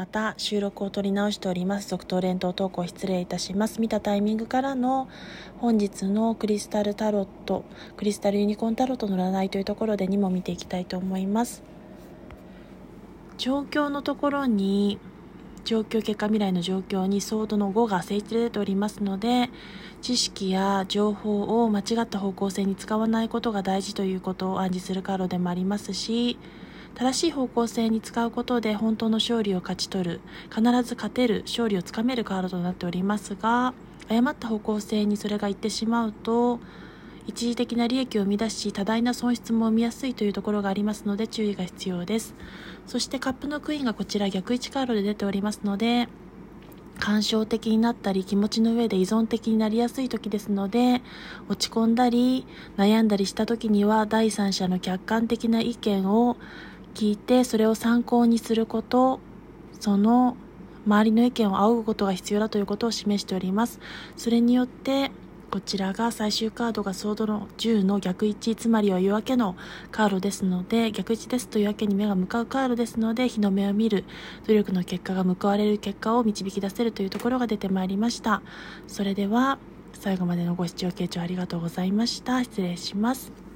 また収録を取り直しております。続投連投投稿失礼いたします。見たタイミングからの本日のクリスタルタロットクリスタルユニコーンタロットの占いというところで2も見ていきたいと思います。状況のところに状況結果未来の状況にソードの5が聖地で出ておりますので知識や情報を間違った方向性に使わないことが大事ということを暗示するカードでもありますし正しい方向性に使うことで本当の勝利を勝ち取る必ず勝てる勝利をつかめるカードとなっておりますが誤った方向性にそれがいってしまうと一時的な利益を生み出し多大な損失も生みやすいというところがありますので注意が必要です。そしてカップのクイーンがこちら逆位置カードで出ておりますので感傷的になったり気持ちの上で依存的になりやすい時ですので落ち込んだり悩んだりした時には第三者の客観的な意見を聞いてそれを参考にすることその周りの意見を仰ぐことが必要だということを示しております。それによってこちらが最終カードがソードの10の逆位置つまりは夜明けのカードですので逆位置ですと夜明けに目が向かうカードですので日の目を見る努力の結果が報われる結果を導き出せるというところが出てまいりました。それでは最後までのご視聴傾聴ありがとうございました。失礼します。